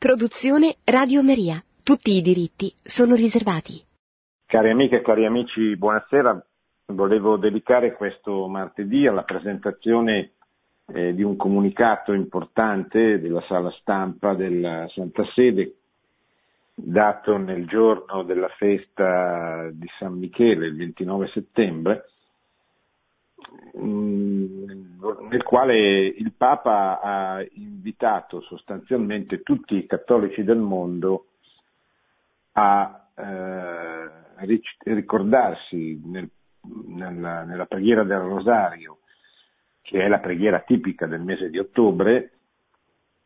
Produzione Radio Maria. Tutti i diritti sono riservati. Cari amiche e cari amici, buonasera. Volevo dedicare questo martedì alla presentazione eh, di un comunicato importante della sala stampa della Santa Sede, dato nel giorno della festa di San Michele, il 29 settembre, nel quale il Papa ha invitato sostanzialmente tutti i cattolici del mondo a eh, ricordarsi nel, nella, nella, preghiera del Rosario, che è la preghiera tipica del mese di ottobre,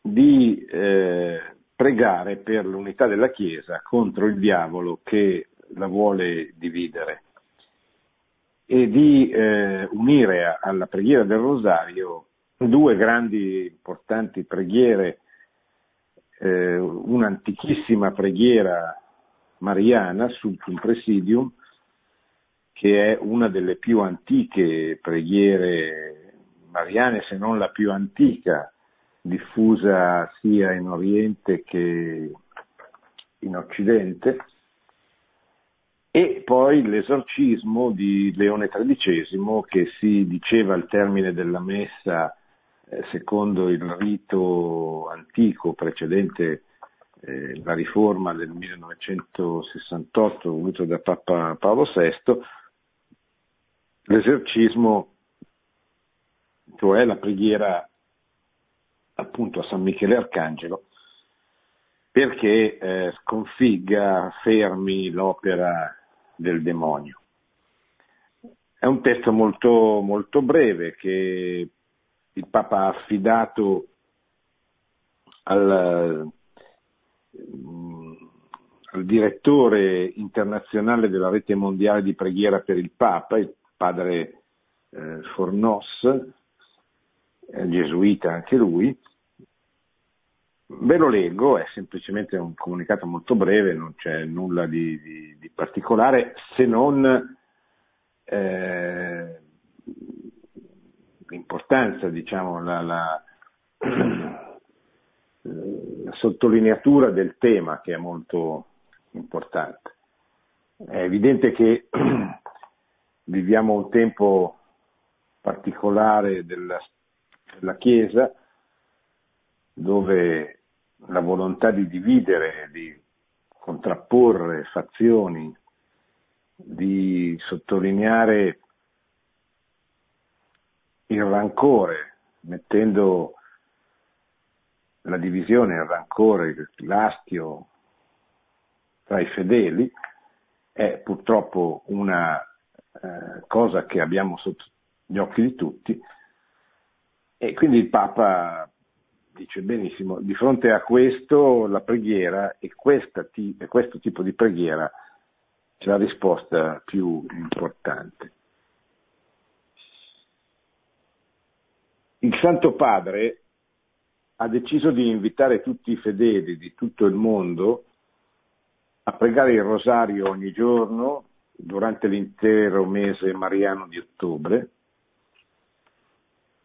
di eh, pregare per l'unità della Chiesa contro il diavolo che la vuole dividere e di eh, unire alla preghiera del rosario due grandi importanti preghiere, eh, un'antichissima preghiera mariana sul Presidium, che è una delle più antiche preghiere mariane, se non la più antica, diffusa sia in Oriente che in Occidente, e poi l'esorcismo di Leone XIII che si diceva al termine della messa eh, secondo il rito antico precedente eh, la riforma del 1968 voluto da Papa Paolo VI, l'esorcismo, cioè la preghiera appunto a San Michele Arcangelo, perché eh, sconfigga, fermi l'opera del demonio. È un testo molto, molto breve che il Papa ha affidato al, al direttore internazionale della rete mondiale di preghiera per il Papa, il padre eh, Fornos, gesuita anche lui, Ve lo leggo, è semplicemente un comunicato molto breve, non c'è nulla di, di, di particolare se non eh, l'importanza, diciamo, la, la, la, sottolineatura del tema che è molto importante. È evidente che viviamo un tempo particolare della, della Chiesa dove la volontà di dividere, di contrapporre fazioni, di sottolineare il rancore, mettendo la divisione, il rancore, l'astio tra i fedeli, è purtroppo una eh, cosa che abbiamo sotto gli occhi di tutti. E quindi il Papa dice benissimo, di fronte a questo la preghiera e, e questo tipo di preghiera c'è la risposta più importante. Il Santo Padre ha deciso di invitare tutti i fedeli di tutto il mondo a pregare il rosario ogni giorno durante l'intero mese mariano di ottobre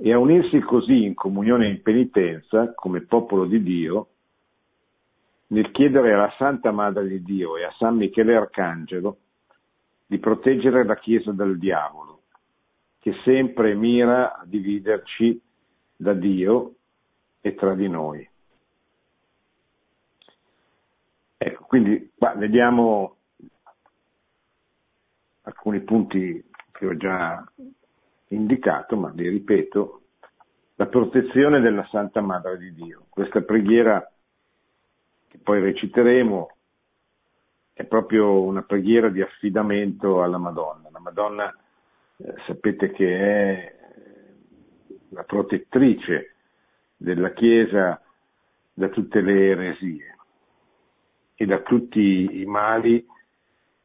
e a unirsi così in comunione e in penitenza come popolo di Dio nel chiedere alla Santa Madre di Dio e a San Michele Arcangelo di proteggere la Chiesa dal diavolo, che sempre mira a dividerci da Dio e tra di noi. Ecco, quindi qua vediamo alcuni punti che ho già indicato, ma li ripeto, la protezione della Santa Madre di Dio. Questa preghiera che poi reciteremo è proprio una preghiera di affidamento alla Madonna. La Madonna eh, sapete che è la protettrice della Chiesa da tutte le eresie e da tutti i mali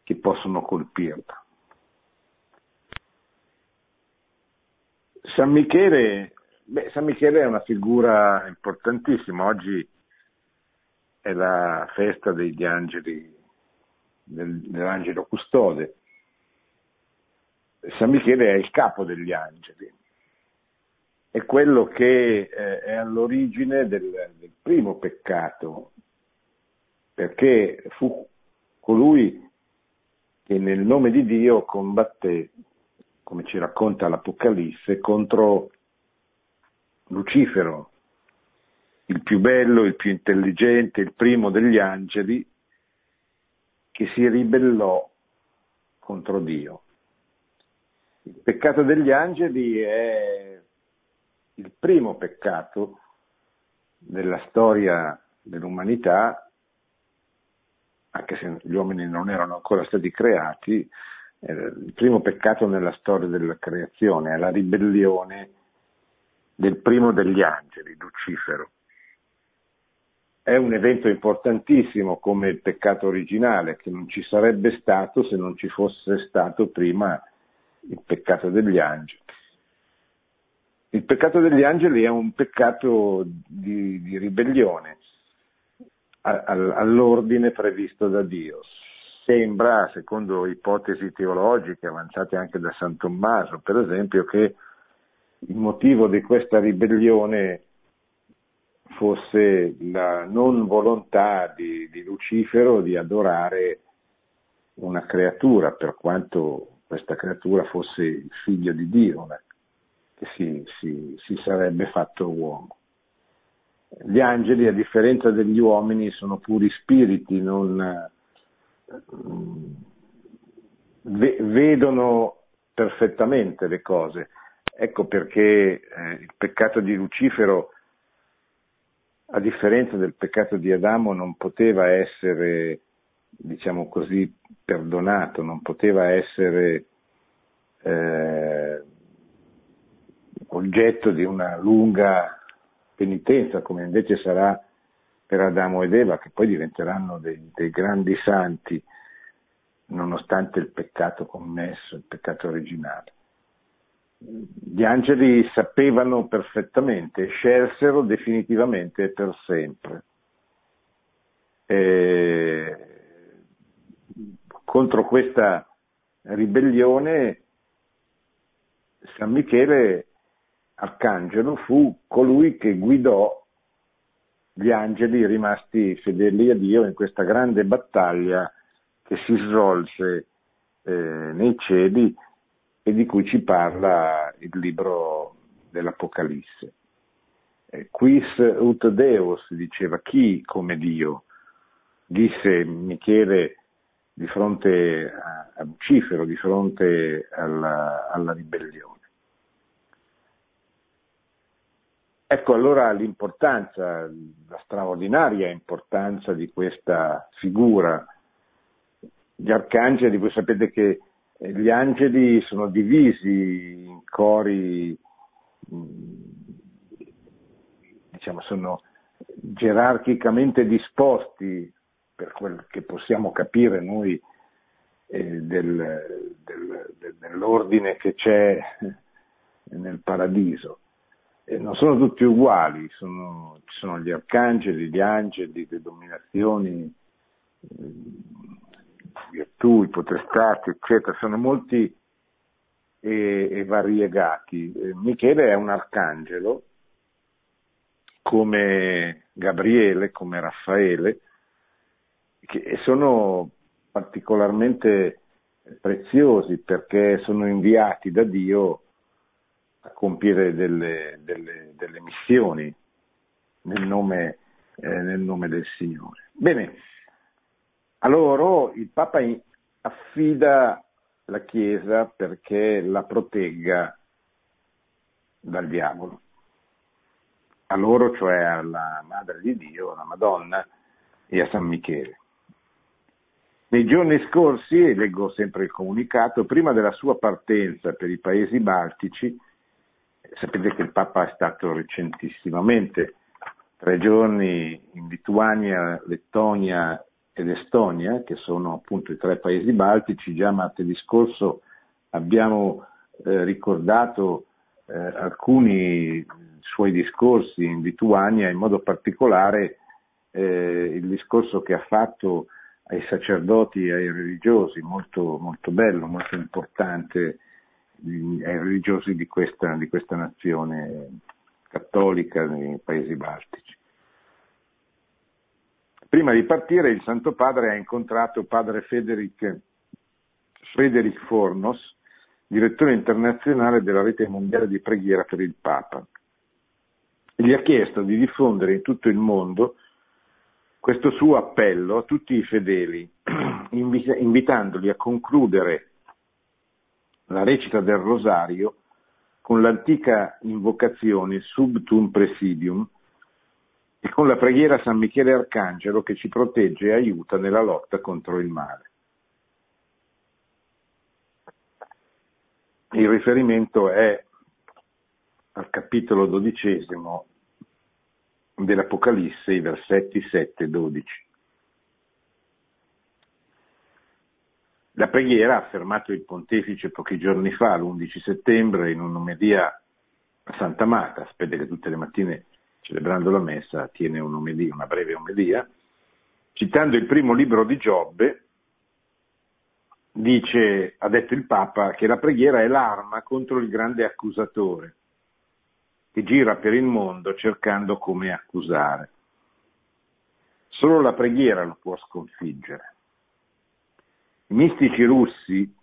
che possono colpirla. San Michele, beh, San Michele è una figura importantissima, oggi è la festa degli angeli, del, dell'angelo custode. San Michele è il capo degli angeli, è quello che eh, è all'origine del, del, primo peccato perché fu colui che nel nome di Dio combatté, come ci racconta l'Apocalisse, contro Lucifero, il più bello, il più intelligente, il primo degli angeli, che si ribellò contro Dio. Il peccato degli angeli è il primo peccato della storia dell'umanità, anche se gli uomini non erano ancora stati creati, il primo peccato nella storia della creazione, è la ribellione del primo degli angeli, Lucifero. È un evento importantissimo come il peccato originale, che non ci sarebbe stato se non ci fosse stato prima il peccato degli angeli. Il peccato degli angeli è un peccato di, di ribellione all'ordine previsto da Dio. Sembra, secondo ipotesi teologiche avanzate anche da San Tommaso, per esempio, che il motivo di questa ribellione fosse la non volontà di, di Lucifero di adorare una creatura, per quanto questa creatura fosse il figlio di Dio, che si, si, si sarebbe fatto uomo. Gli angeli, a differenza degli uomini, sono puri spiriti, non mm, vedono perfettamente le cose. Ecco perché eh, il peccato di Lucifero, a differenza del peccato di Adamo, non poteva essere, diciamo così, perdonato, non poteva essere eh, oggetto di una lunga penitenza, come invece sarà per Adamo ed Eva, che poi diventeranno dei, dei grandi santi, nonostante il peccato commesso, il peccato originale. Gli angeli sapevano perfettamente, scelsero definitivamente e per sempre. E contro questa ribellione San Michele Arcangelo fu colui che guidò gli angeli rimasti fedeli a Dio in questa grande battaglia che si svolse eh, nei cieli e di cui ci parla il libro dell'Apocalisse. Eh, quis ut Deus diceva chi come Dio, disse Michele di fronte a, a Lucifero, di fronte alla, alla ribellione. Ecco allora l'importanza, la straordinaria importanza di questa figura. Gli arcangeli, voi sapete che eh, gli angeli sono divisi in cori, mm, diciamo, sono gerarchicamente disposti, per quel che possiamo capire noi eh, del, del, dell'ordine che c'è nel paradiso non sono tutti uguali, sono, ci sono gli arcangeli, gli angeli, le dominazioni, eh, virtù, i potestati, eccetera, sono molti e, e variegati. Eh, Michele è un arcangelo, come Gabriele, come Raffaele, che sono particolarmente preziosi perché sono inviati da Dio a compiere delle, delle, delle missioni nel nome, eh, nel nome, del Signore. Bene, a loro il Papa affida la Chiesa perché la protegga dal diavolo. A loro, cioè alla Madre di Dio, alla Madonna e a San Michele. Nei giorni scorsi, leggo sempre il comunicato, prima della sua partenza per i paesi baltici, sapete che il Papa è stato recentissimamente tre giorni in Lituania, Lettonia ed Estonia, che sono appunto i tre paesi baltici. Già martedì scorso abbiamo eh, ricordato eh, alcuni suoi discorsi in Lituania, in modo particolare eh, il discorso che ha fatto ai sacerdoti e ai religiosi, molto, molto bello, molto importante religiosi di questa, di questa nazione cattolica nei paesi baltici. Prima di partire il Santo Padre ha incontrato padre Frederic, Frederic Fornos, direttore internazionale della rete mondiale di preghiera per il Papa. Gli ha chiesto di diffondere in tutto il mondo questo suo appello a tutti i fedeli, invitandoli a concludere la recita del rosario con l'antica invocazione Subtum Presidium e con la preghiera a San Michele Arcangelo che ci protegge e aiuta nella lotta contro il male. Il riferimento è al capitolo dodicesimo dell'Apocalisse, i versetti 7 e 12. La preghiera, ha affermato il pontefice pochi giorni fa, l'11 settembre, in un'omelia a Santa Marta, aspetta che tutte le mattine, celebrando la messa, tiene un'omelia, una breve omelia, citando il primo libro di Giobbe, dice, ha detto il Papa, che la preghiera è l'arma contro il grande accusatore, che gira per il mondo cercando come accusare. Solo la preghiera lo può sconfiggere. I mistici russi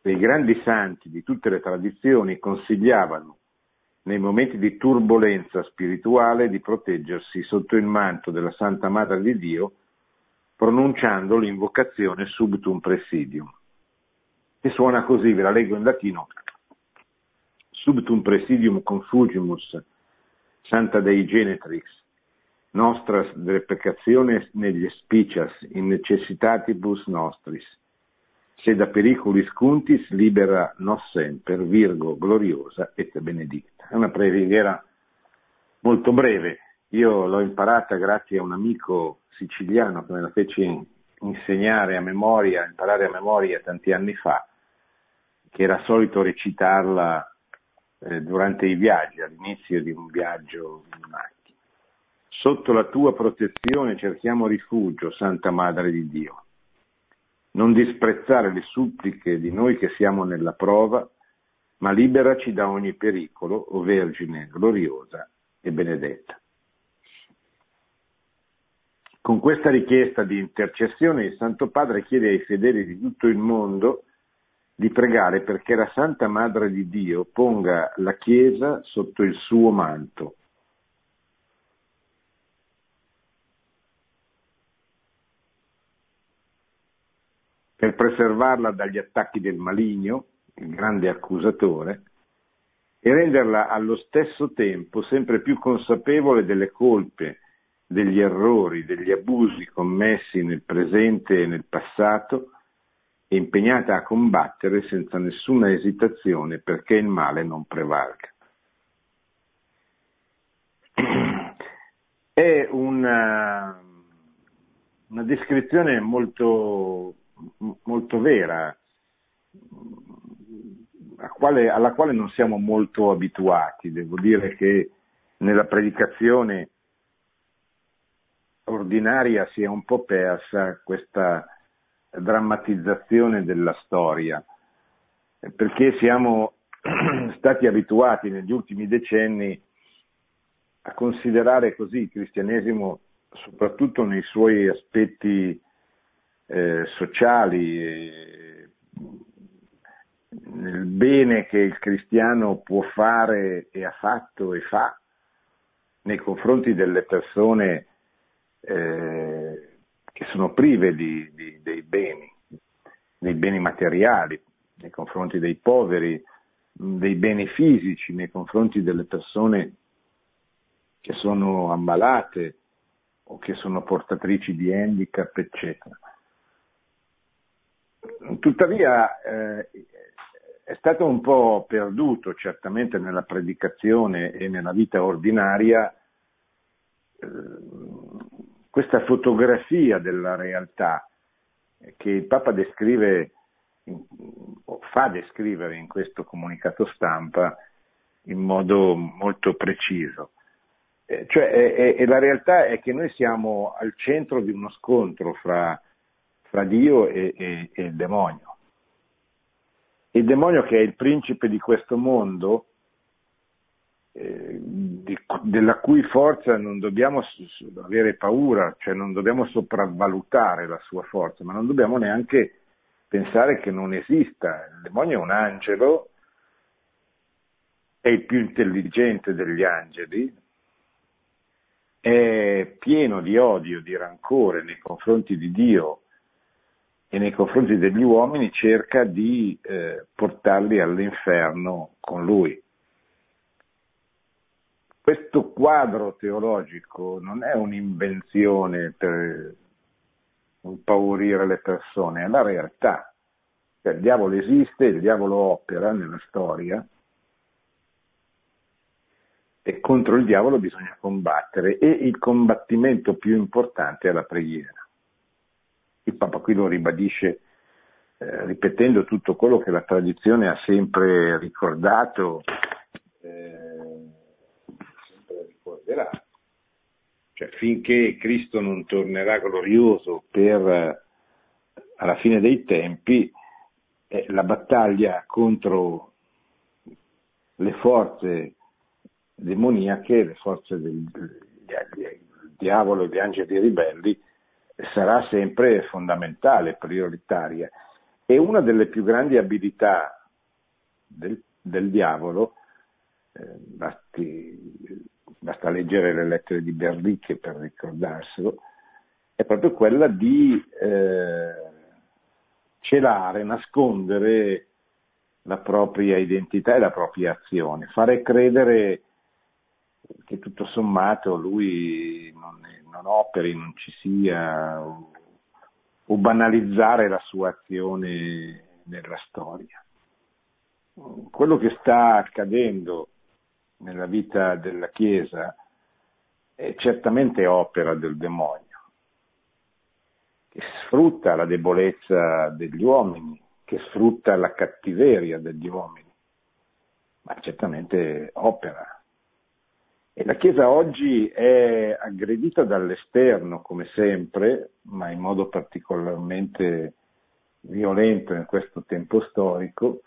e i grandi santi di tutte le tradizioni consigliavano nei momenti di turbolenza spirituale di proteggersi sotto il manto della Santa Madre di Dio pronunciando l'invocazione subtum presidium, che suona così, ve la leggo in latino, subtum presidium confugimus, Santa Dei Genetrix, nostras deprecationes negli spicias in necessitatibus nostris, se da periculis cuntis libera nos semper, virgo gloriosa et benedicta. È una preghiera molto breve, io l'ho imparata grazie a un amico siciliano che me la fece insegnare a memoria, imparare a memoria tanti anni fa, che era solito recitarla eh, durante i viaggi, all'inizio di un viaggio in macchina. Sotto la tua protezione cerchiamo rifugio, Santa Madre di Dio. Non disprezzare le suppliche di noi che siamo nella prova, ma liberaci da ogni pericolo, o Vergine gloriosa e benedetta. Con questa richiesta di intercessione il Santo Padre chiede ai fedeli di tutto il mondo di pregare perché la Santa Madre di Dio ponga la Chiesa sotto il suo manto. Per preservarla dagli attacchi del maligno, il grande accusatore, e renderla allo stesso tempo sempre più consapevole delle colpe, degli errori, degli abusi commessi nel presente e nel passato è impegnata a combattere senza nessuna esitazione perché il male non prevalga. È una, una descrizione molto, molto vera, quale, alla quale non siamo molto abituati. Devo dire che nella predicazione ordinaria si è un po' persa questa drammatizzazione della storia, perché siamo stati abituati negli ultimi decenni a considerare così il cristianesimo, soprattutto nei suoi aspetti eh, sociali, eh, nel bene che il cristiano può fare e ha fatto e fa nei confronti delle persone eh, che sono prive di, di, dei beni, dei beni materiali nei confronti dei poveri, dei beni fisici nei confronti delle persone che sono ammalate o che sono portatrici di handicap, eccetera. Tuttavia eh, è stato un po' perduto certamente nella predicazione e nella vita ordinaria eh, questa fotografia della realtà che il Papa descrive, o fa descrivere in questo comunicato stampa in modo molto preciso. Eh, cioè, è, è, la realtà è che noi siamo al centro di uno scontro fra, fra Dio e, e, e il demonio. Il demonio che è il principe di questo mondo, eh, di, della cui forza non dobbiamo avere paura, cioè non dobbiamo sopravvalutare la sua forza, ma non dobbiamo neanche pensare che non esista. Il demonio è un angelo, è il più intelligente degli angeli, è pieno di odio, di rancore nei confronti di Dio e nei confronti degli uomini, cerca di eh, portarli all'inferno con lui. Questo quadro teologico non è un'invenzione per impaurire le persone, è la realtà. Cioè, il diavolo esiste, il diavolo opera nella storia e contro il diavolo bisogna combattere e il combattimento più importante è la preghiera. Il Papa qui lo ribadisce eh, ripetendo tutto quello che la tradizione ha sempre ricordato, eh, sempre ricorderà. Cioè, finché Cristo non tornerà glorioso per alla fine dei tempi, eh, la battaglia contro le forze demoniache, le forze del, del, del diavolo e gli angeli ribelli, sarà sempre fondamentale, prioritaria. E una delle più grandi abilità del, del diavolo, eh, basti, basta leggere le lettere di Berlicche per ricordarselo, è proprio quella di eh, celare, nascondere la propria identità e la propria azione, fare credere che tutto sommato lui non, non operi, non ci sia, o, o banalizzare la sua azione nella storia. Quello che sta accadendo nella vita della Chiesa è certamente opera del demonio, che sfrutta la debolezza degli uomini, che sfrutta la cattiveria degli uomini, ma certamente opera e la Chiesa oggi è aggredita dall'esterno, come sempre, ma in modo particolarmente violento in questo tempo storico,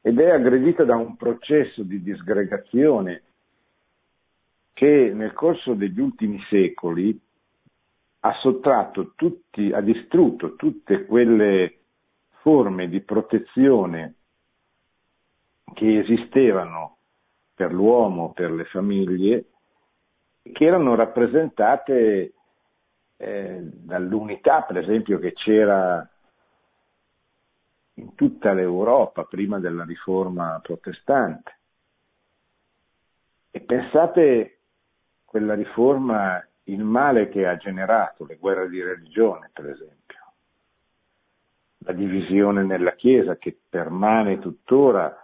ed è aggredita da un processo di disgregazione che nel corso degli ultimi secoli ha sottratto tutti, ha distrutto tutte quelle forme di protezione che esistevano per l'uomo, per le famiglie, che erano rappresentate eh, dall'unità, per esempio, che c'era in tutta l'Europa prima della riforma protestante. E pensate quella riforma, il male che ha generato, le guerre di religione, per esempio, la divisione nella Chiesa che permane tuttora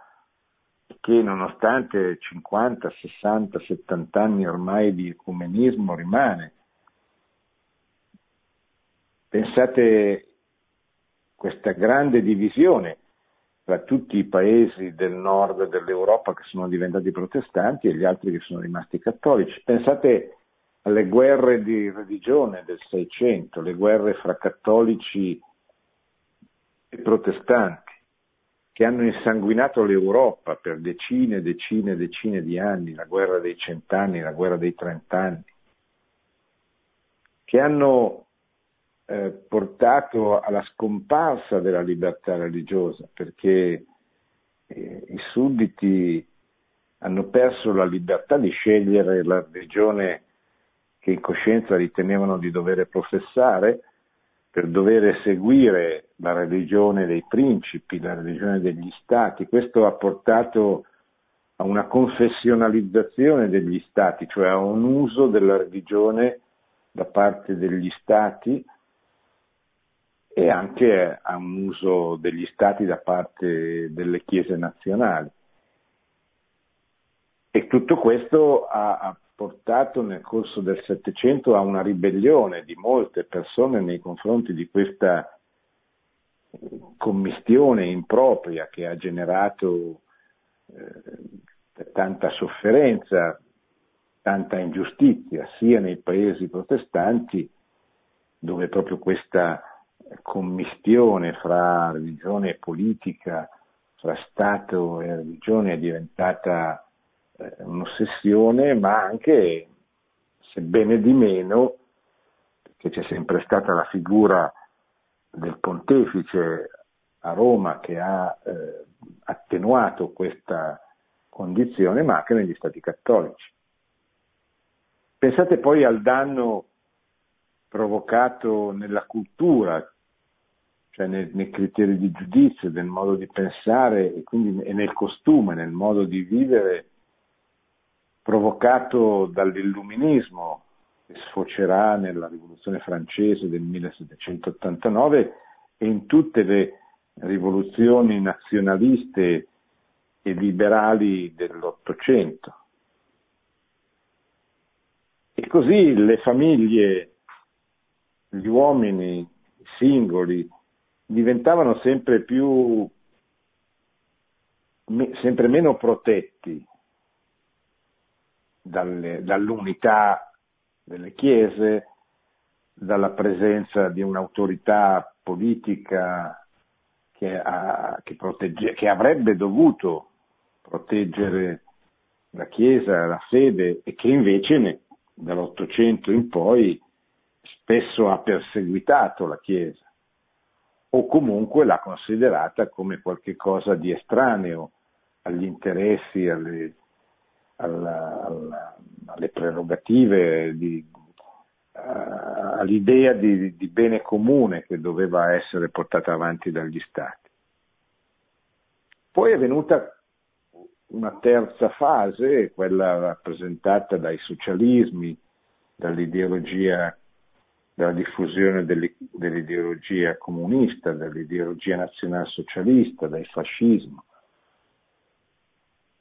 che nonostante 50, 60, 70 anni ormai di ecumenismo rimane. Pensate questa grande divisione tra tutti i paesi del nord dell'Europa che sono diventati protestanti e gli altri che sono rimasti cattolici. Pensate alle guerre di religione del Seicento, le guerre fra cattolici e protestanti che hanno insanguinato l'Europa per decine e decine e decine di anni, la guerra dei cent'anni, la guerra dei trent'anni, che hanno eh, portato alla scomparsa della libertà religiosa, perché eh, i sudditi hanno perso la libertà di scegliere la religione che in coscienza ritenevano di dover professare per dover seguire la religione dei principi, la religione degli stati. Questo ha portato a una confessionalizzazione degli stati, cioè a un uso della religione da parte degli stati e anche a un uso degli stati da parte delle chiese nazionali. E tutto questo ha, portato nel corso del Settecento a una ribellione di molte persone nei confronti di questa commistione impropria che ha generato eh, tanta sofferenza, tanta ingiustizia, sia nei paesi protestanti, dove proprio questa commistione fra religione e politica, fra Stato e religione è diventata eh, un'ossessione, ma anche, sebbene di meno, che c'è sempre stata la figura del pontefice a Roma che ha eh, attenuato questa condizione, ma anche negli stati cattolici. Pensate poi al danno provocato nella cultura, cioè nei, nei, criteri di giudizio, nel modo di pensare e quindi e nel costume, nel modo di vivere provocato dall'illuminismo che sfocerà nella rivoluzione francese del 1789 e in tutte le rivoluzioni nazionaliste e liberali dell'Ottocento. E così le famiglie, gli uomini singoli diventavano sempre più, sempre meno protetti dalle, dall'unità delle chiese, dalla presenza di un'autorità politica che, ha, che, protegge, che avrebbe dovuto proteggere la Chiesa, la fede e che invece dall'Ottocento in poi spesso ha perseguitato la Chiesa o comunque l'ha considerata come qualcosa di estraneo agli interessi, alle, alla, alla, alle prerogative, di, uh, all'idea di, di bene comune che doveva essere portata avanti dagli Stati. Poi è venuta una terza fase, quella rappresentata dai socialismi, dall'ideologia, dalla diffusione dell'ideologia comunista, dall'ideologia nazionalsocialista, dal fascismo.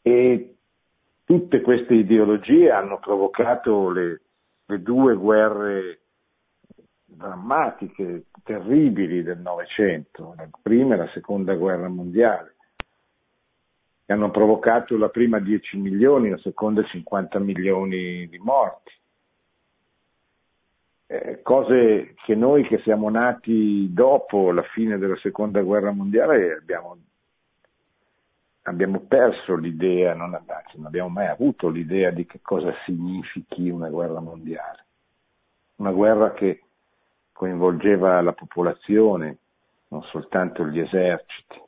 E tutte queste ideologie hanno provocato le, le due guerre drammatiche, terribili del Novecento, la prima e la seconda guerra mondiale che hanno provocato la prima 10 milioni, la seconda 50 milioni di morti. Eh, cose che noi che siamo nati dopo la fine della seconda guerra mondiale abbiamo, abbiamo perso l'idea, non, abbiamo mai avuto l'idea di che cosa significhi una guerra mondiale. Una guerra che coinvolgeva la popolazione, non soltanto gli eserciti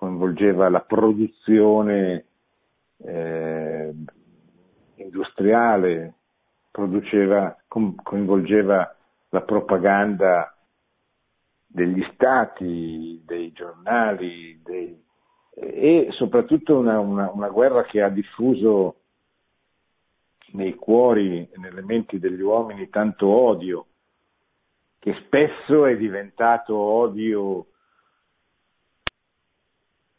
coinvolgeva la produzione eh, industriale, coinvolgeva la propaganda degli stati, dei giornali dei, e soprattutto una, una, una guerra che ha diffuso nei cuori e nelle menti degli uomini tanto odio, che spesso è diventato odio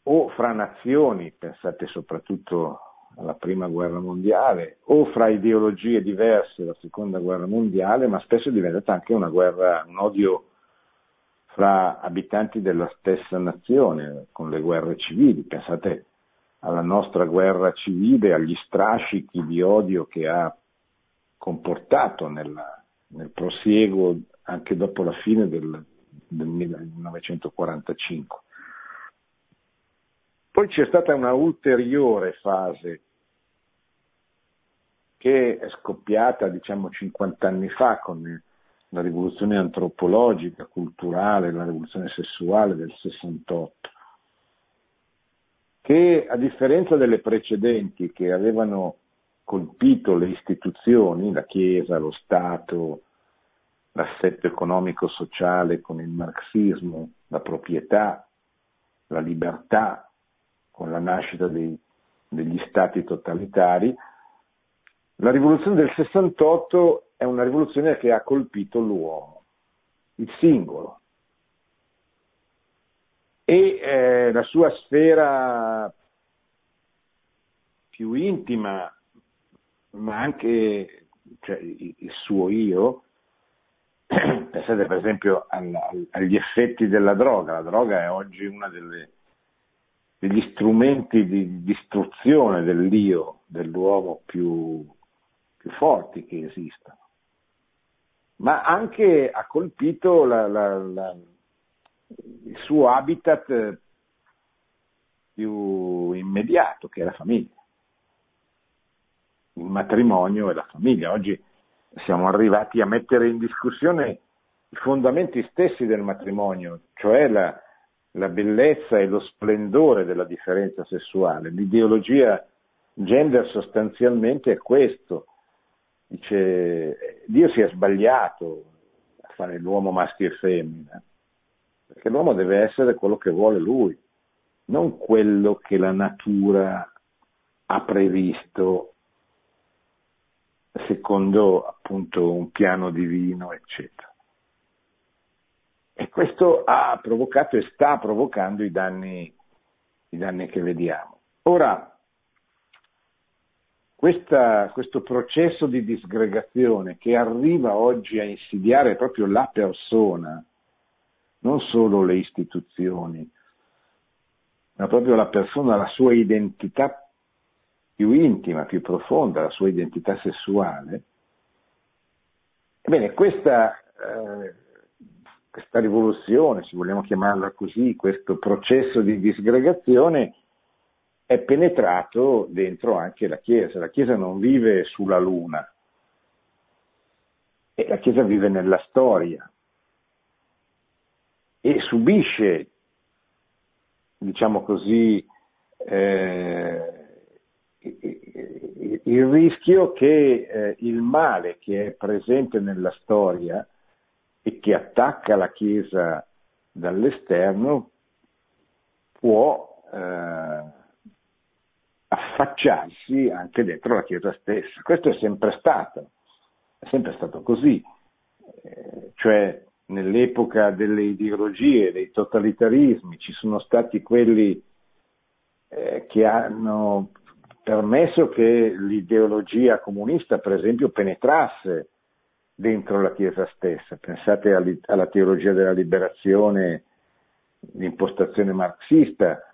o fra nazioni, pensate soprattutto alla prima guerra mondiale, o fra ideologie diverse, la seconda guerra mondiale, ma spesso è diventata anche una guerra, un odio fra abitanti della stessa nazione, con le guerre civili. Pensate alla nostra guerra civile, agli strascichi di odio che ha comportato nella, nel prosieguo anche dopo la fine del, del 1945. Poi c'è stata una ulteriore fase che è scoppiata diciamo 50 anni fa con la rivoluzione antropologica, culturale, la rivoluzione sessuale del 68, che a differenza delle precedenti che avevano colpito le istituzioni, la Chiesa, lo Stato, l'assetto economico-sociale con il marxismo, la proprietà, la libertà, con la nascita dei, degli stati totalitari, la rivoluzione del 68 è una rivoluzione che ha colpito l'uomo, il singolo. E eh, la sua sfera più intima, ma anche cioè, il suo io, pensate per esempio agli effetti della droga, la droga è oggi delle degli strumenti di distruzione dell'io, dell'uomo più, più forti che esistano. Ma anche ha colpito la, la, la, il suo habitat più immediato, che è la famiglia. il matrimonio e la famiglia. Oggi siamo arrivati a mettere in discussione i fondamenti stessi del matrimonio, cioè la, la bellezza e lo splendore della differenza sessuale. L'ideologia gender sostanzialmente è questo. Dice, Dio si è sbagliato a fare l'uomo maschio e femmina, perché l'uomo deve essere quello che vuole lui, non quello che la natura ha previsto secondo appunto un piano divino, eccetera. E questo ha provocato e sta provocando i danni, i danni che vediamo. Ora, questa, questo processo di disgregazione che arriva oggi a insidiare proprio la persona, non solo le istituzioni, ma proprio la persona, la sua identità più intima, più profonda, la sua identità sessuale, ebbene questa, eh, questa rivoluzione, se vogliamo chiamarla così, questo processo di disgregazione, è penetrato dentro anche la Chiesa. La Chiesa non vive sulla Luna, la Chiesa vive nella storia e subisce, diciamo così, eh, il rischio che eh, il male che è presente nella storia e che attacca la Chiesa dall'esterno può eh, affacciarsi anche dentro la Chiesa stessa. Questo è sempre stato, è sempre stato così, eh, cioè nell'epoca delle ideologie, dei totalitarismi, ci sono stati quelli eh, che hanno permesso che l'ideologia comunista, per esempio, penetrasse dentro la Chiesa stessa. Pensate alla teologia della liberazione, l'impostazione marxista,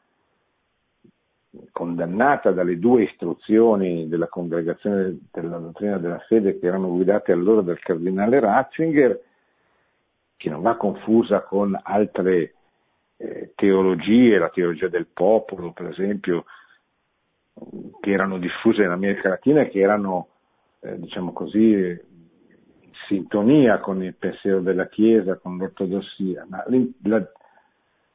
condannata dalle due istruzioni della congregazione della dottrina della fede che erano guidate allora dal cardinale Ratzinger, che non va confusa con altre eh, teologie, la teologia del popolo, per esempio, che erano diffuse in America Latina e che erano, eh, diciamo così, in sintonia con il pensiero della Chiesa, con l'ortodossia. Ma la,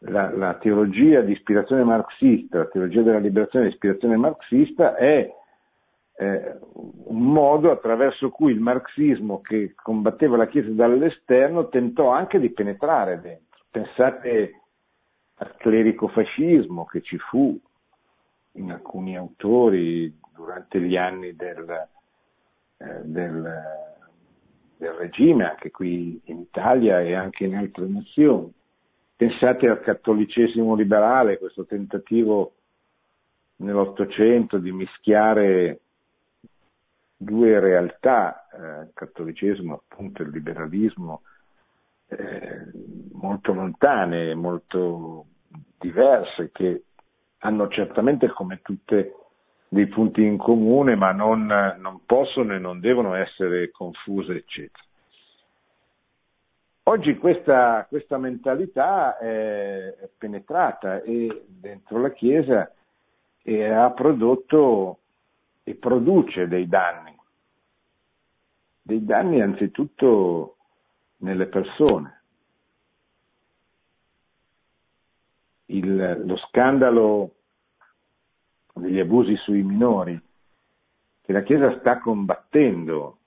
la, la, teologia di ispirazione marxista, la teologia della liberazione di ispirazione marxista è eh, un modo attraverso cui il marxismo che combatteva la Chiesa dall'esterno tentò anche di penetrare dentro. Pensate al clericofascismo che ci fu in alcuni autori durante gli anni del, eh, del, del regime, anche qui in Italia e anche in altre nazioni Pensate al cattolicesimo liberale, questo tentativo nell'Ottocento di mischiare due realtà, eh, il cattolicesimo appunto e il liberalismo, eh, molto lontane, molto diverse, che hanno certamente come tutte dei punti in comune, ma non, non possono e non devono essere confuse, eccetera. Oggi questa, questa mentalità è, penetrata e dentro la Chiesa e ha prodotto e produce dei danni. Dei danni anzitutto nelle persone. Il, lo scandalo degli abusi sui minori che la Chiesa sta combattendo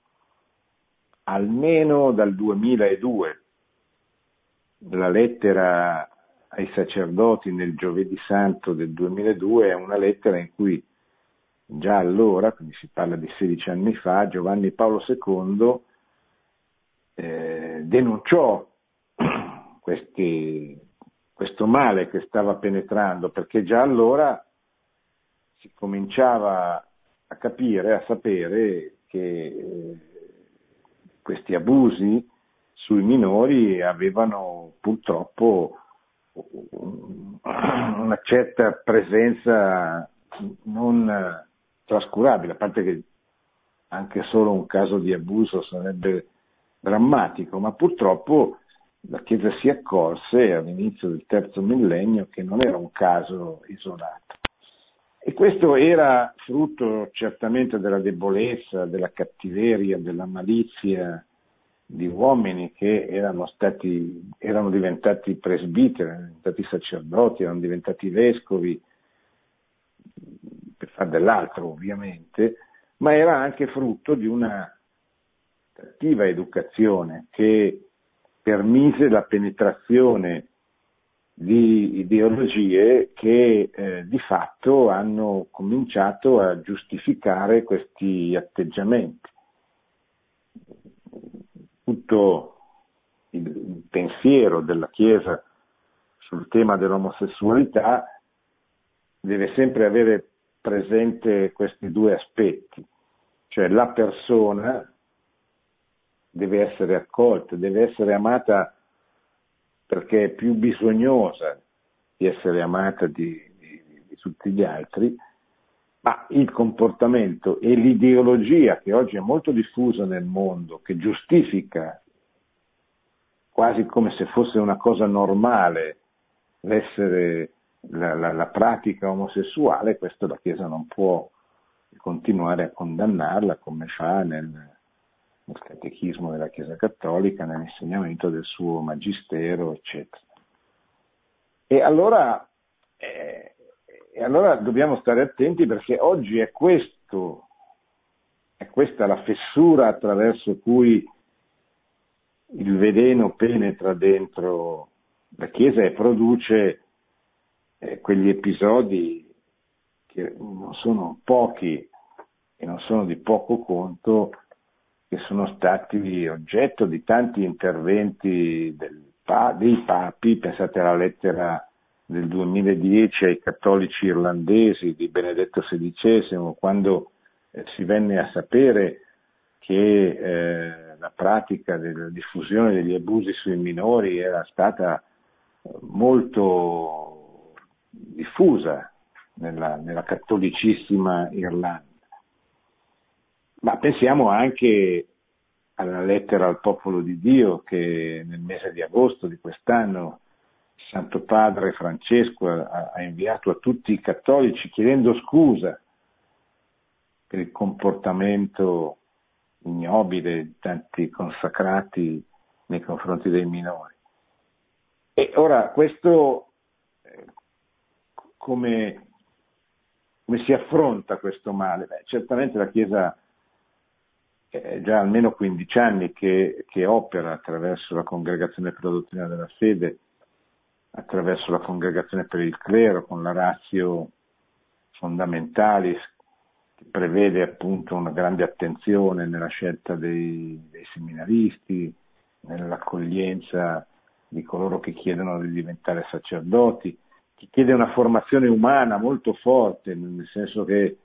almeno dal 2002 la lettera ai sacerdoti nel giovedì santo del 2002 è una lettera in cui già allora, quindi si parla di 16 anni fa, Giovanni Paolo II eh, denunciò questi, questo male che stava penetrando, perché già allora si cominciava a capire, a sapere che eh, questi abusi sui minori avevano purtroppo una certa presenza non trascurabile, a parte che anche solo un caso di abuso sarebbe drammatico, ma purtroppo la Chiesa si accorse all'inizio del terzo millennio che non era un caso isolato. E questo era frutto certamente della debolezza, della cattiveria, della malizia di uomini che erano, stati, erano diventati presbiteri, erano diventati sacerdoti, erano diventati vescovi, per far dell'altro ovviamente, ma era anche frutto di una cattiva educazione che permise la penetrazione di ideologie che eh, di fatto hanno cominciato a giustificare questi atteggiamenti. Tutto il pensiero della Chiesa sul tema dell'omosessualità deve sempre avere presente questi due aspetti, cioè la persona deve essere accolta, deve essere amata perché è più bisognosa di essere amata di, di, di tutti gli altri, ma il comportamento e l'ideologia che oggi è molto diffusa nel mondo, che giustifica quasi come se fosse una cosa normale l'essere la, la, la, pratica omosessuale, questo la Chiesa non può continuare a condannarla come fa nel, nel catechismo della Chiesa Cattolica, nell'insegnamento del suo magistero, eccetera. E allora, eh, e allora dobbiamo stare attenti perché oggi è questo, è questa la fessura attraverso cui il veleno penetra dentro la Chiesa e produce eh, quegli episodi che non sono pochi e non sono di poco conto, che sono stati oggetto di tanti interventi del, dei papi, pensate alla lettera del 2010 ai cattolici irlandesi di Benedetto XVI, quando eh, si venne a sapere che eh, la pratica della diffusione degli abusi sui minori era stata eh, molto diffusa nella, nella cattolicissima Irlanda. Ma pensiamo anche alla lettera al popolo di Dio che nel mese di agosto di quest'anno Santo Padre Francesco ha, ha inviato a tutti i cattolici chiedendo scusa per il comportamento ignobile di tanti consacrati nei confronti dei minori. E ora questo, eh, come, come si affronta questo male? Beh, certamente la Chiesa è già almeno 15 anni che, che opera attraverso la Congregazione per la dottrina della fede, attraverso la Congregazione per il clero, con la razio fondamentale che prevede appunto una grande attenzione nella scelta dei, dei seminaristi, nell'accoglienza di coloro che chiedono di diventare sacerdoti, che chiede una formazione umana molto forte, nel senso che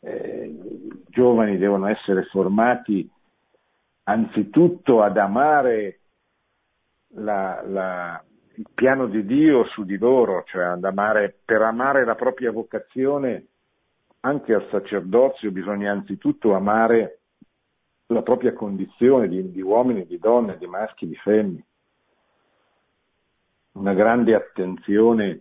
eh, i giovani devono essere formati anzitutto ad amare la, la, il piano di Dio su di loro, cioè ad amare, per amare la propria vocazione anche al sacerdozio bisogna anzitutto amare la propria condizione di, di uomini, di donne, di maschi, di femmine. Una grande attenzione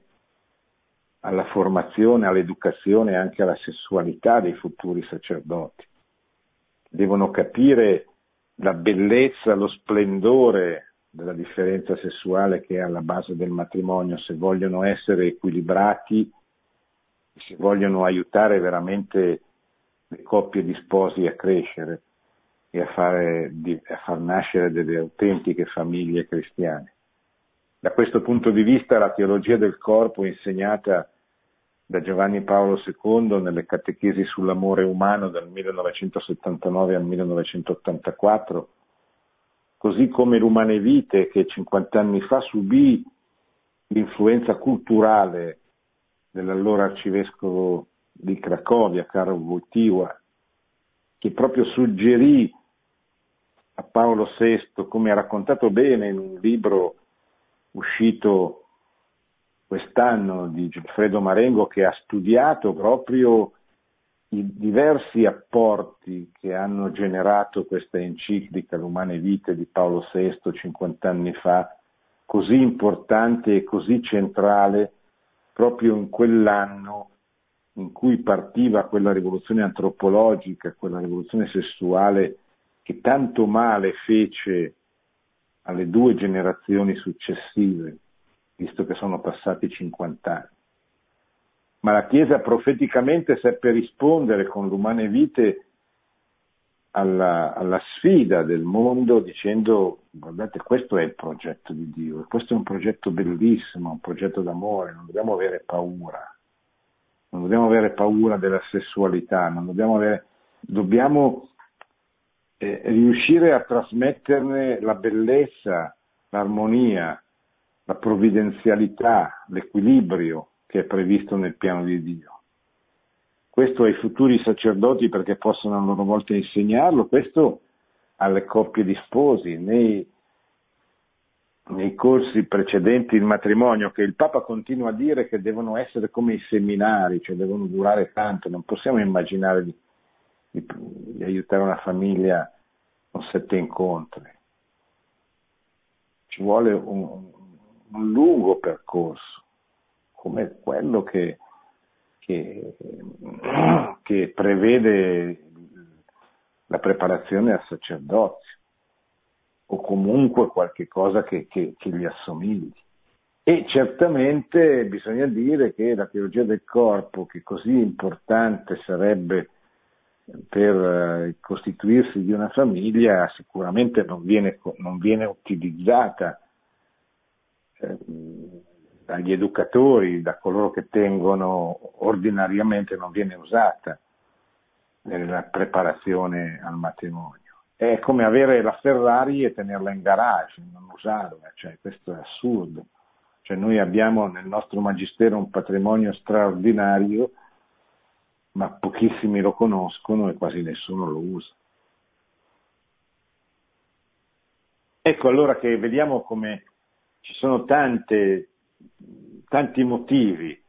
alla formazione, all'educazione e anche alla sessualità dei futuri sacerdoti. Devono capire la bellezza, lo splendore della differenza sessuale che è alla base del matrimonio se vogliono essere equilibrati, se vogliono aiutare veramente le coppie di sposi a crescere e a, fare, a far nascere delle autentiche famiglie cristiane. Da questo punto di vista la teologia del corpo insegnata da Giovanni Paolo II nelle catechesi sull'amore umano dal 1979 al 1984, così come l'Umane Vite che 50 anni fa subì l'influenza culturale dell'allora arcivescovo di Cracovia, Karol Wojtyła, che proprio suggerì a Paolo VI, come ha raccontato bene in un libro uscito quest'anno di Gilfredo Marengo che ha studiato proprio i diversi apporti che hanno generato questa enciclica L'umane vite di Paolo VI 50 anni fa, così importante e così centrale proprio in quell'anno in cui partiva quella rivoluzione antropologica, quella rivoluzione sessuale che tanto male fece alle due generazioni successive, visto che sono passati 50 anni. Ma la Chiesa profeticamente seppe rispondere con l'umane vite alla, alla, sfida del mondo dicendo guardate questo è il progetto di Dio, questo è un progetto bellissimo, un progetto d'amore, non dobbiamo avere paura, non dobbiamo avere paura della sessualità, dobbiamo, avere, dobbiamo eh, riuscire a trasmetterne la bellezza, l'armonia, la provvidenzialità, l'equilibrio che è previsto nel piano di Dio. Questo ai futuri sacerdoti perché possano a loro volta insegnarlo, questo alle coppie di sposi, nei, nei corsi precedenti il matrimonio, che il Papa continua a dire che devono essere come i seminari, cioè devono durare tanto, non possiamo immaginare di, di, di aiutare una famiglia con sette incontri. Ci vuole un, un lungo percorso, come quello che, che, che prevede la preparazione al sacerdozio o comunque qualche cosa che, che, che, gli assomigli. E certamente bisogna dire che la teologia del corpo, che così importante sarebbe per eh, costituirsi di una famiglia, sicuramente non viene, non viene utilizzata eh, dagli educatori, da coloro che tengono ordinariamente, non viene usata nella preparazione al matrimonio. È come avere la Ferrari e tenerla in garage, non usarla, cioè, questo è assurdo. Cioè, noi abbiamo nel nostro magistero un patrimonio straordinario, ma pochissimi lo conoscono e quasi nessuno lo usa. Ecco allora che vediamo come ci sono tante, tanti motivi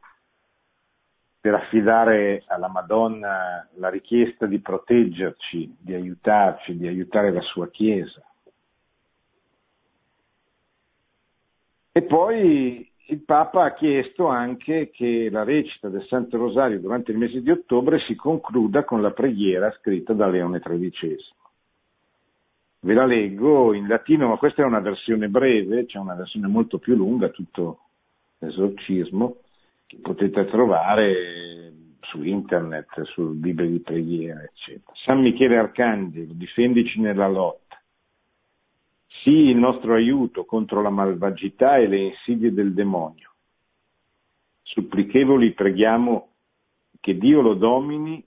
per affidare alla Madonna la richiesta di proteggerci, di aiutarci, di aiutare la sua Chiesa. E poi il Papa ha chiesto anche che la recita del Santo Rosario durante il mese di ottobre si concluda con la preghiera scritta da Leone XIII. Ve la leggo in latino, ma questa è una versione breve, c'è una versione molto più lunga, tutto l'esorcismo, che potete trovare su internet, su libri di preghiera, eccetera. San Michele Arcangelo, difendici nella lotta. Sii il nostro aiuto contro la malvagità e le insidie del demonio. Supplichevoli preghiamo che Dio lo domini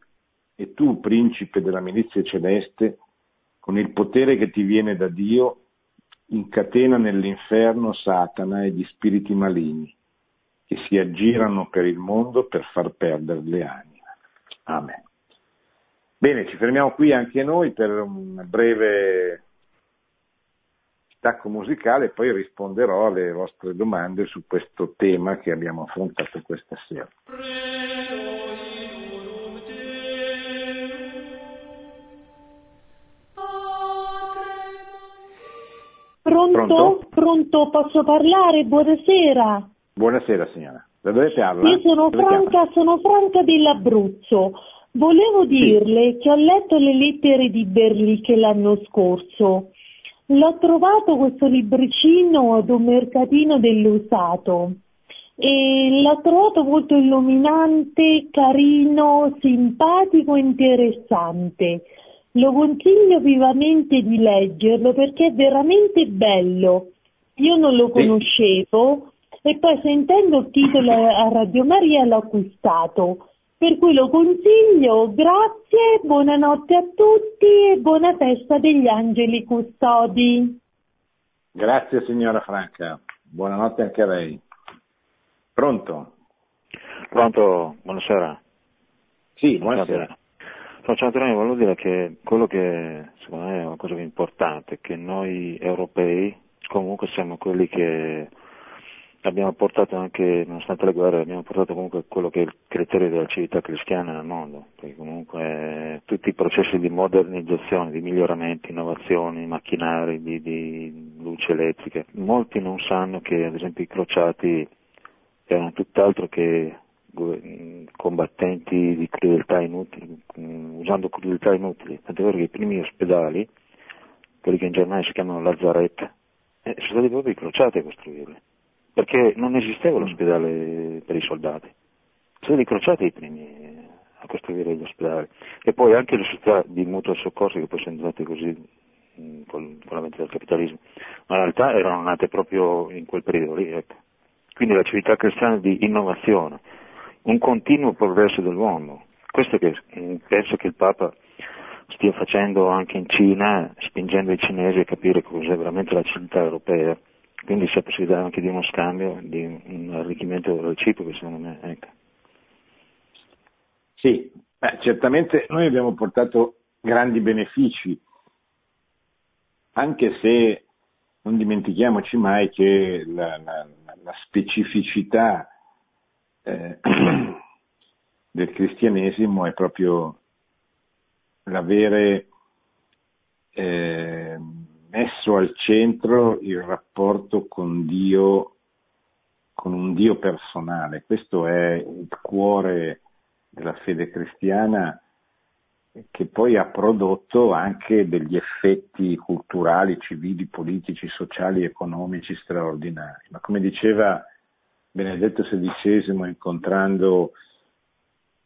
e tu, principe della milizia celeste, con il potere che ti viene da Dio, incatena nell'inferno Satana e gli spiriti maligni che si aggirano per il mondo per far perdere le anime. Amen. Bene, ci fermiamo qui anche noi per un breve stacco musicale e poi risponderò alle vostre domande su questo tema che abbiamo affrontato questa sera. Pronto? Pronto? Pronto? Posso parlare? Buonasera. Buonasera signora, da dove parla? Io sono Franca, sono Franca dell'Abruzzo. Volevo dirle sì. che ho letto le lettere di Berliche l'anno scorso. L'ho trovato questo libricino ad un mercatino dell'usato e l'ho trovato molto illuminante, carino, simpatico e interessante. Lo consiglio vivamente di leggerlo perché è veramente bello. Io non lo conoscevo e poi sentendo il titolo a Radio Maria l'ho acquistato. Per cui lo consiglio, grazie, buonanotte a tutti e buona festa degli angeli custodi. Grazie signora Franca, buonanotte anche a lei. Pronto? Pronto, buonasera. Sì, buonasera. No, ciao Antonio, volevo dire che quello che secondo me è una cosa importante è che noi europei comunque siamo quelli che abbiamo portato anche, nonostante le guerre, abbiamo portato comunque quello che è il criterio della civiltà cristiana nel mondo, perché comunque tutti i processi di modernizzazione, di miglioramenti, innovazioni, macchinari, di, di luce elettrica, molti non sanno che ad esempio i crociati erano tutt'altro che combattenti di crudeltà inutili, usando crudeltà inutili, tant'è vero che i primi ospedali, quelli che in Germania si chiamano Lazaret, eh, sono stati proprio i crociati a costruirli, perché non esisteva l'ospedale per i soldati, sono i crociati i primi a costruire gli ospedali e poi anche le società di mutuo soccorso che poi sono diventate così con, con l'avvento del capitalismo, ma in realtà erano nate proprio in quel periodo lì. Ecco. Quindi la civiltà cristiana di innovazione, un continuo progresso dell'uomo. Questo che penso che il Papa stia facendo anche in Cina, spingendo i cinesi a capire cos'è veramente la civiltà europea. Quindi c'è possibilità anche di uno scambio, di un arricchimento reciproco, secondo me. Ecco. Sì, beh, certamente noi abbiamo portato grandi benefici, anche se non dimentichiamoci mai che la, la, la specificità eh, del cristianesimo è proprio l'avere eh, messo al centro il rapporto con Dio, con un Dio personale. Questo è il cuore della fede cristiana che poi ha prodotto anche degli effetti culturali, civili, politici, sociali, economici straordinari. Ma come diceva Benedetto XVI incontrando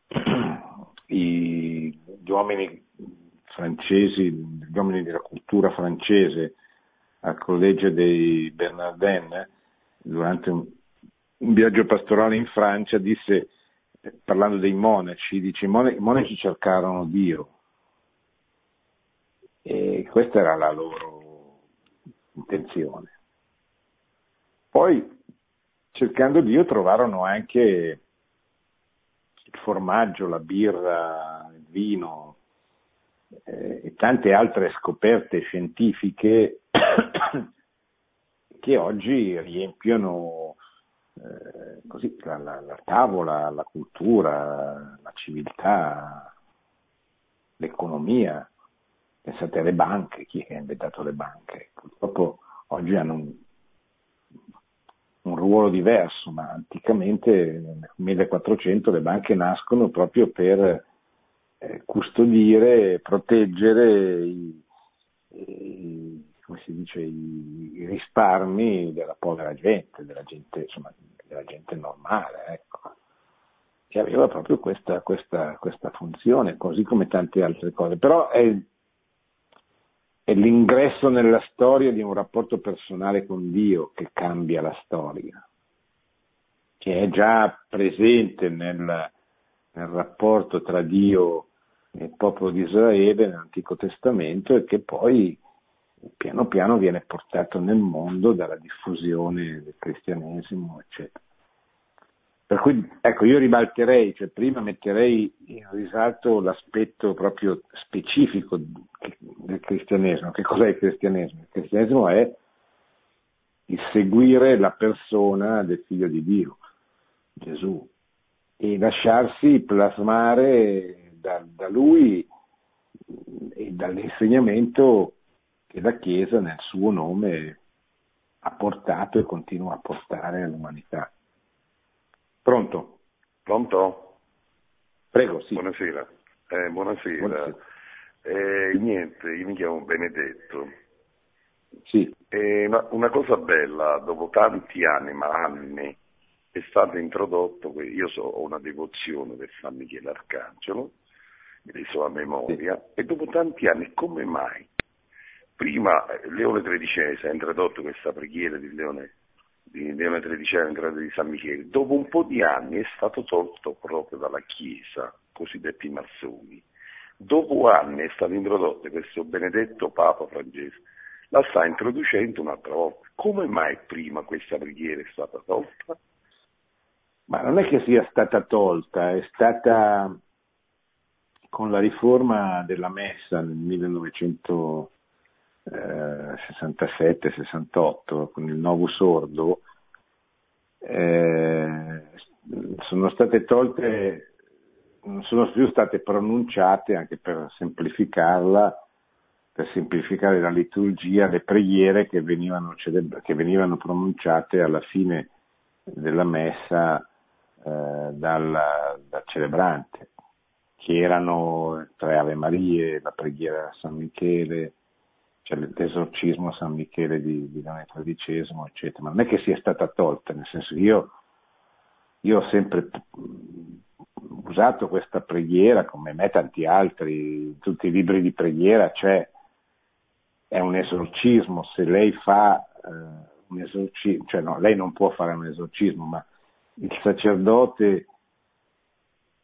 gli uomini francesi, gli uomini della cultura francese al collegio dei Bernardin durante un, un viaggio pastorale in Francia disse parlando dei monaci, dice i monaci cercarono Dio e questa era la loro intenzione. Poi cercando Dio trovarono anche il formaggio, la birra, il vino eh, e tante altre scoperte scientifiche che oggi riempiono eh, così, la, la, la, tavola, la cultura, la civiltà, l'economia. Pensate alle banche, chi ha inventato le banche? Purtroppo oggi hanno un, un ruolo diverso, ma anticamente nel 1400 le banche nascono proprio per custodire, proteggere i, i come si dice, i, i, risparmi della povera gente, della gente, insomma, della gente normale, ecco. Che aveva proprio questa, questa, questa funzione, così come tante altre cose. Però è, è l'ingresso nella storia di un rapporto personale con Dio che cambia la storia, che è già presente nel, nel rapporto tra Dio e il popolo di Israele nell'Antico Testamento e che poi piano piano viene portato nel mondo dalla diffusione del cristianesimo, eccetera. Per cui, ecco, io ribalterei, cioè prima metterei in risalto l'aspetto proprio specifico del cristianesimo. Che cos'è il cristianesimo? Il cristianesimo è il seguire la persona del figlio di Dio, Gesù, e lasciarsi plasmare da, da lui e dall'insegnamento che la Chiesa nel suo nome ha portato e continua a portare all'umanità. Pronto? Pronto? Prego, sì. Buonasera. Eh, buonasera. buonasera. Eh, niente, io mi chiamo Benedetto. Sì. Eh, una, una, cosa bella, dopo tanti anni, ma anni, è stato introdotto, io so, ho una devozione per San Michele Arcangelo, mi ne so a memoria, sì. e dopo tanti anni, come mai prima eh, Leone XIII ha introdotto questa preghiera di Leone, di Leone XIII in grado di San Michele, dopo un po' di anni è stato tolto proprio dalla Chiesa, cosiddetti massoni. Dopo anni è stato introdotto questo benedetto Papa francese, la sta introducendo un'altra volta. Come mai prima questa preghiera è stata tolta? Ma non è che sia stata tolta, è stata con la riforma della messa nel 1900 67-68 con il Novus Ordo eh, sono state tolte, non sono più state pronunciate anche per semplificarla, per semplificare la liturgia, le preghiere che venivano, che venivano pronunciate alla fine della messa eh, dal, dal celebrante, che erano tre Ave Marie, la preghiera a San Michele, cioè l'esorcismo a San Michele di, di Leone XIII, eccetera. Ma non è che sia stata tolta, nel senso che io, io ho sempre usato questa preghiera, come me tanti altri, in tutti i libri di preghiera c'è, è un esorcismo, se lei fa eh, un esorcismo, cioè no, lei non può fare un esorcismo, ma il sacerdote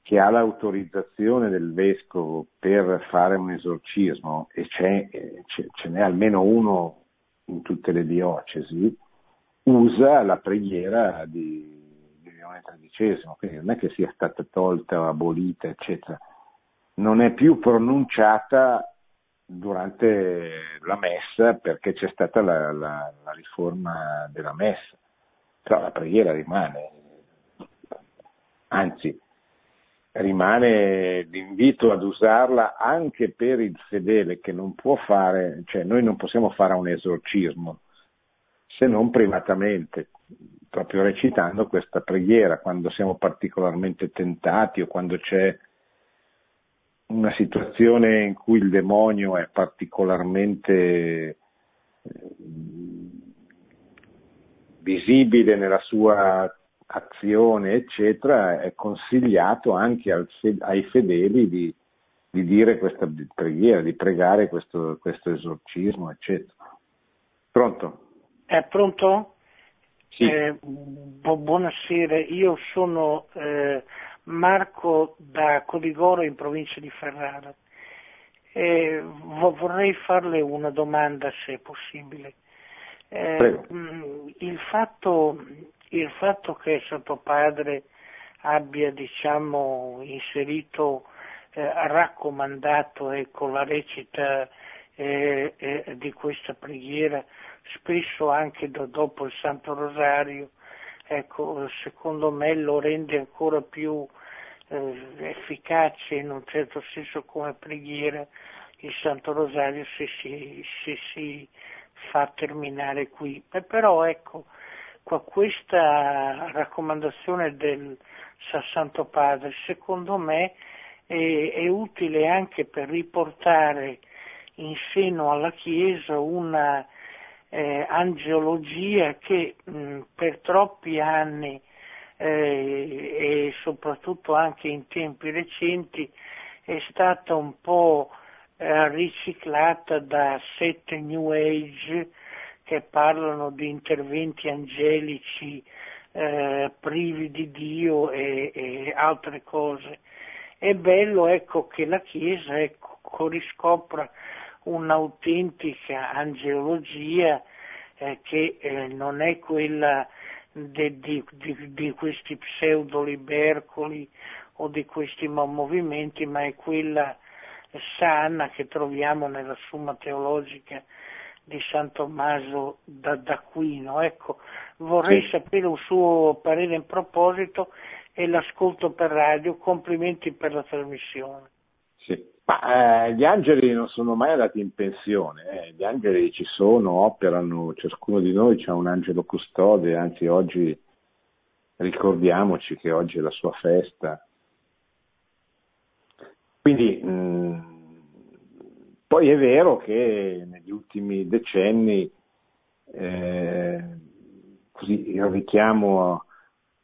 che ha l'autorizzazione del vescovo per fare un esorcismo, e c'è, ce n'è almeno uno in tutte le diocesi, usa la preghiera di, di Leone XIII, quindi non è che sia stata tolta o abolita, eccetera, non è più pronunciata durante la messa perché c'è stata la, la, la riforma della messa, però la preghiera rimane, anzi rimane l'invito ad usarla anche per il fedele che non può fare, cioè noi non possiamo fare un esorcismo se non privatamente, proprio recitando questa preghiera quando siamo particolarmente tentati o quando c'è una situazione in cui il demonio è particolarmente eh, visibile nella sua azione, eccetera, è consigliato anche al, ai fedeli di, di, dire questa preghiera, di pregare questo, questo esorcismo, eccetera. Pronto? È pronto? Sì. Eh, bu- buonasera, io sono eh, Marco da Codigoro in provincia di Ferrara. Eh, vorrei farle una domanda se è possibile. Eh, il fatto il fatto che Santo Padre abbia diciamo, inserito, eh, raccomandato ecco, la recita eh, eh, di questa preghiera, spesso anche do, dopo il Santo Rosario, ecco, secondo me lo rende ancora più eh, efficace in un certo senso come preghiera il Santo Rosario se si, se si fa terminare qui. Però ecco, questa raccomandazione del Santo Padre secondo me è, è, utile anche per riportare in seno alla Chiesa una eh, angeologia che mh, per troppi anni eh, e soprattutto anche in tempi recenti è stata un po' eh, riciclata da sette New Age che parlano di interventi angelici eh, privi di Dio e, e, altre cose. È bello ecco, che la Chiesa ecco, riscopra un'autentica angelologia eh, che eh, non è quella de, di, di, di, questi pseudo-libercoli o di questi movimenti, ma è quella sana che troviamo nella Summa Teologica di San Tommaso d'Aquino. Ecco, vorrei sì. sapere un suo parere in proposito e l'ascolto per radio. Complimenti per la trasmissione. Sì. Ma, eh, gli angeli non sono mai andati in pensione, eh. gli angeli ci sono, operano, ciascuno di noi ha un angelo custode, anzi oggi ricordiamoci che oggi è la sua festa. Quindi mh, mm, poi è vero che negli ultimi decenni eh, così, il richiamo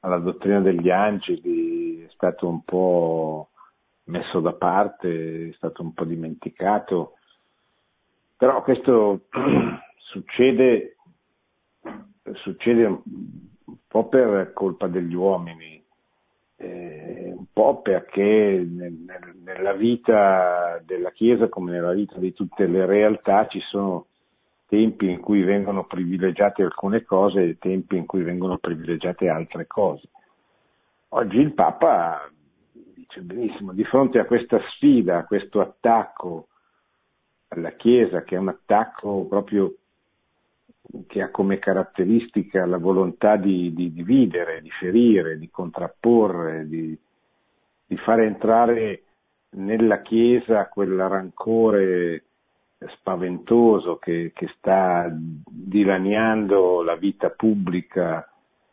alla dottrina degli angeli è stato un po' messo da parte, è stato un po' dimenticato, però questo succede, succede un po' per colpa degli uomini, eh, un po' perché nel, nella vita della Chiesa come nella vita di tutte le realtà ci sono tempi in cui vengono privilegiate alcune cose e tempi in cui vengono privilegiate altre cose. Oggi il Papa dice benissimo, di fronte a questa sfida, a questo attacco alla Chiesa, che è un attacco proprio che ha come caratteristica la volontà di, di dividere, di ferire, di contrapporre, di, di fare entrare nella Chiesa quel rancore spaventoso che, che sta dilaniando la vita pubblica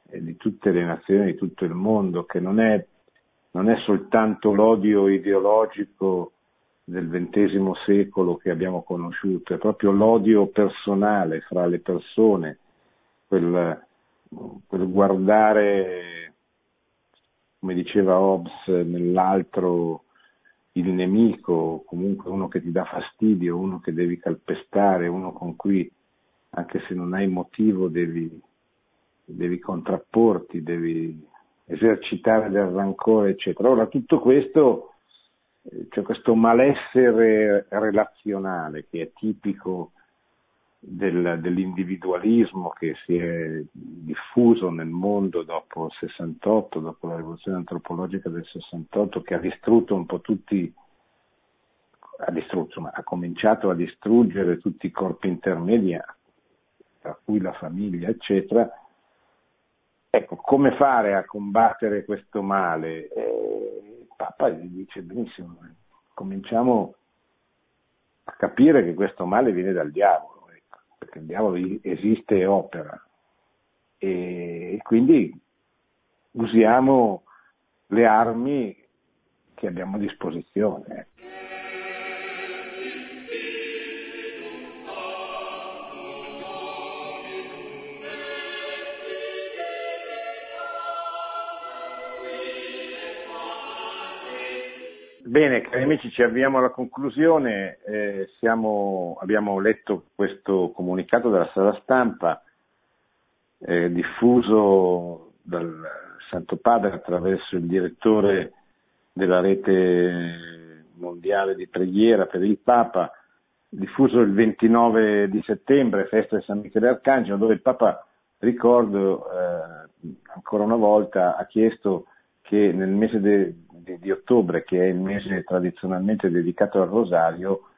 e di tutte le nazioni di tutto il mondo, che non è, non è soltanto l'odio ideologico del XX secolo che abbiamo conosciuto, è proprio l'odio personale fra le persone, quel, quel guardare, come diceva Hobbes, nell'altro il nemico, comunque uno che ti dà fastidio, uno che devi calpestare, uno con cui, anche se non hai motivo, devi, devi contrapporti, devi esercitare del rancore, eccetera. Ora, tutto questo, c'è questo malessere relazionale che è tipico del, dell'individualismo che si è diffuso nel mondo dopo il 68, dopo la rivoluzione antropologica del 68, che ha distrutto un po' tutti, ha, distrutto, insomma, ha cominciato a distruggere tutti i corpi intermedi, tra cui la famiglia, eccetera. Ecco, come fare a combattere questo male? Eh, Papa gli dice benissimo, cominciamo a capire che questo male viene dal diavolo perché il diavolo esiste e opera. E quindi usiamo le armi che abbiamo a disposizione. Bene, cari amici, ci avviamo alla conclusione. Eh, siamo, abbiamo letto questo comunicato della sala stampa eh, diffuso dal Santo Padre attraverso il direttore della rete mondiale di preghiera per il Papa, diffuso il 29 di settembre, festa di San Michele Arcangelo, dove il Papa, ricordo eh, ancora una volta, ha chiesto che nel mese de, di, di, ottobre, che è il mese tradizionalmente dedicato al rosario,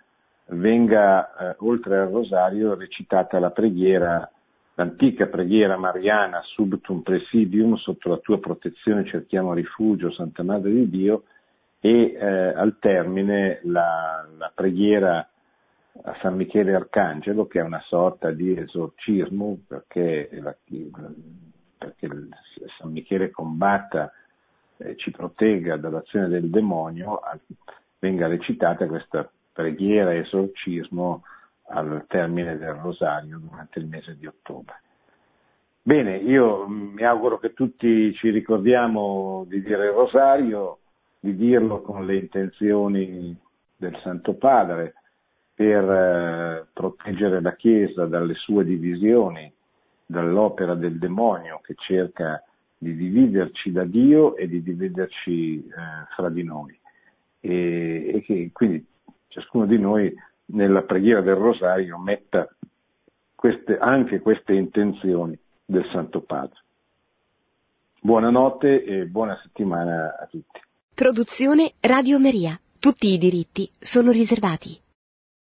venga eh, oltre al rosario recitata la preghiera, l'antica preghiera mariana subtum presidium, sotto la tua protezione cerchiamo rifugio, Santa Madre di Dio, e eh, al termine la, la preghiera a San Michele Arcangelo, che è una sorta di esorcismo, perché, la, perché San Michele combatta eh, ci protegga dall'azione del demonio, venga recitata questa preghiera esorcismo al termine del rosario durante il mese di ottobre. Bene, io mi auguro che tutti ci ricordiamo di dire il rosario, di dirlo con le intenzioni del Santo Padre per eh, proteggere la Chiesa dalle sue divisioni, dall'opera del demonio che cerca di dividerci da Dio e di dividerci eh, fra di noi. E, e, che quindi ciascuno di noi nella preghiera del rosario metta queste, anche queste intenzioni del Santo Padre. Buonanotte e buona settimana a tutti. Produzione Radio Maria. Tutti i diritti sono riservati.